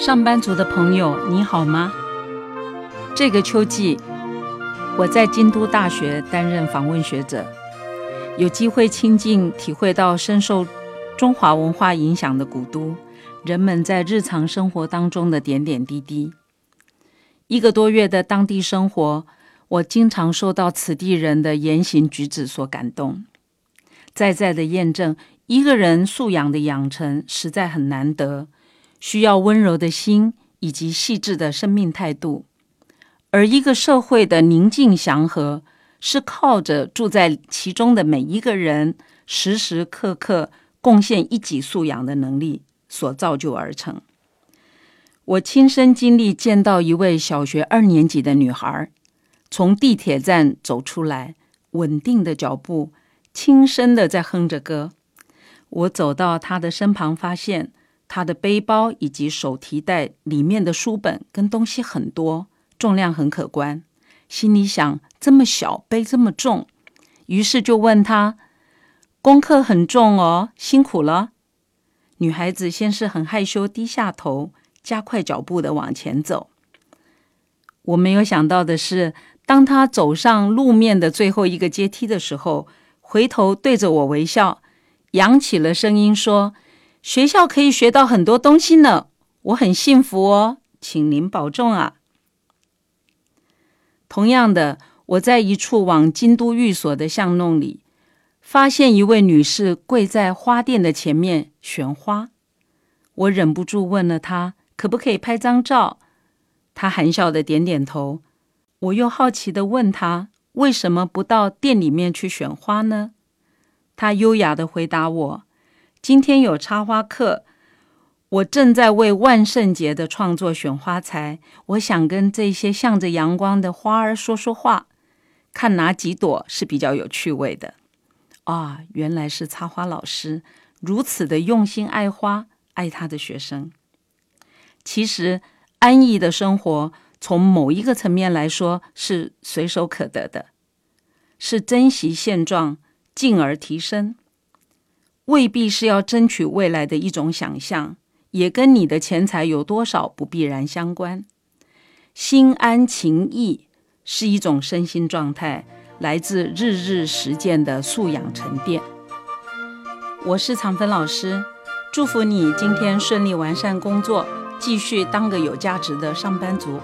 上班族的朋友，你好吗？这个秋季，我在京都大学担任访问学者，有机会亲近体会到深受中华文化影响的古都人们在日常生活当中的点点滴滴。一个多月的当地生活，我经常受到此地人的言行举止所感动，在在的验证一个人素养的养成实在很难得。需要温柔的心以及细致的生命态度，而一个社会的宁静祥和，是靠着住在其中的每一个人时时刻刻贡献一己素养的能力所造就而成。我亲身经历见到一位小学二年级的女孩从地铁站走出来，稳定的脚步，轻声的在哼着歌。我走到她的身旁，发现。他的背包以及手提袋里面的书本跟东西很多，重量很可观。心里想：这么小背这么重，于是就问他：“功课很重哦，辛苦了。”女孩子先是很害羞，低下头，加快脚步的往前走。我没有想到的是，当他走上路面的最后一个阶梯的时候，回头对着我微笑，扬起了声音说。学校可以学到很多东西呢，我很幸福哦，请您保重啊。同样的，我在一处往京都寓所的巷弄里，发现一位女士跪在花店的前面选花，我忍不住问了她可不可以拍张照，她含笑的点点头。我又好奇的问她为什么不到店里面去选花呢？她优雅的回答我。今天有插花课，我正在为万圣节的创作选花材。我想跟这些向着阳光的花儿说说话，看哪几朵是比较有趣味的。啊，原来是插花老师如此的用心爱花，爱他的学生。其实安逸的生活，从某一个层面来说是随手可得的，是珍惜现状，进而提升。未必是要争取未来的一种想象，也跟你的钱财有多少不必然相关。心安情逸是一种身心状态，来自日日实践的素养沉淀。我是常芬老师，祝福你今天顺利完善工作，继续当个有价值的上班族。